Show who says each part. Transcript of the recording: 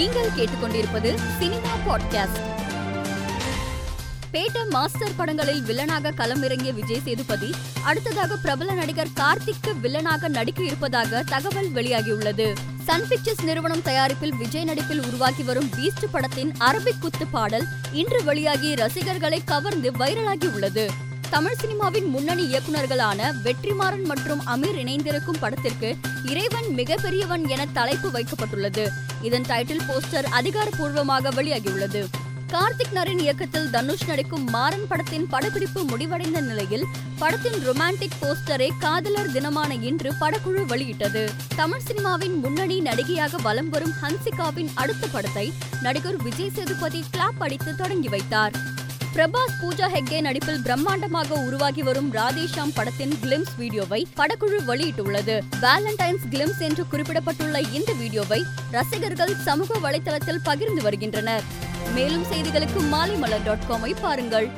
Speaker 1: நீங்கள் கேட்டுக்கொண்டிருப்பது cinema podcast பேட்ட master படங்களில் வில்லனாக களமிறங்கிய விஜய் சேதுபதி அடுத்ததாக பிரபல நடிகர் கார்த்திக்கு வில்லனாக நடிக்க இருப்பதாக தகவல் வெளியாகியுள்ளது. சன் பிக்சர்ஸ் நிறுவனம் தயாரிப்பில் விஜய் நடிப்பில் உருவாகி வரும் பீஸ்ட் படத்தின் அரபிக் குத்து பாடல் இன்று வெளியாகி ரசிகர்களை கவர்ந்து வைரலாகி உள்ளது. தமிழ் சினிமாவின் முன்னணி இயக்குநர்களான வெற்றிமாறன் மற்றும் அமீர் இணைந்திருக்கும் படத்திற்கு இறைவன் மிகப்பெரியவன் என தலைப்பு வைக்கப்பட்டுள்ளது. இதன் டைட்டில் போஸ்டர் அதிகாரப்பூர்வமாக வெளியாகியுள்ளது. கார்த்திக் நரின் இயக்கத்தில் தனுஷ் நடிக்கும் மாறன் படத்தின் படப்பிடிப்பு முடிவடைந்த நிலையில் படத்தின் ரொமான்டிக் போஸ்டரை காதலர் தினமான இன்று படக்குழு வெளியிட்டது. தமிழ் சினிமாவின் முன்னணி நடிகையாக வலம் வரும் ஹன்சிகாவின் அடுத்த படத்தை நடிகர் விஜய் சேதுபதி கிளாப் அடித்து தொடங்கி வைத்தார். பிரபாஸ் பூஜா ஹெக்டே நடிப்பில் பிரம்மாண்டமாக உருவாகி வரும் ராதேஷாம் படத்தின் கிளிம்ஸ் வீடியோவை படக்குழு வெளியிட்டுள்ளது. வேலண்டைன்ஸ் கிளிம்ஸ் என்று குறிப்பிடப்பட்டுள்ள இந்த வீடியோவை ரசிகர்கள் சமூக வலைதளத்தில் பகிர்ந்து வருகின்றனர். மேலும் செய்திகளுக்கு மாலைமலர் டாட் காமை பாருங்கள்.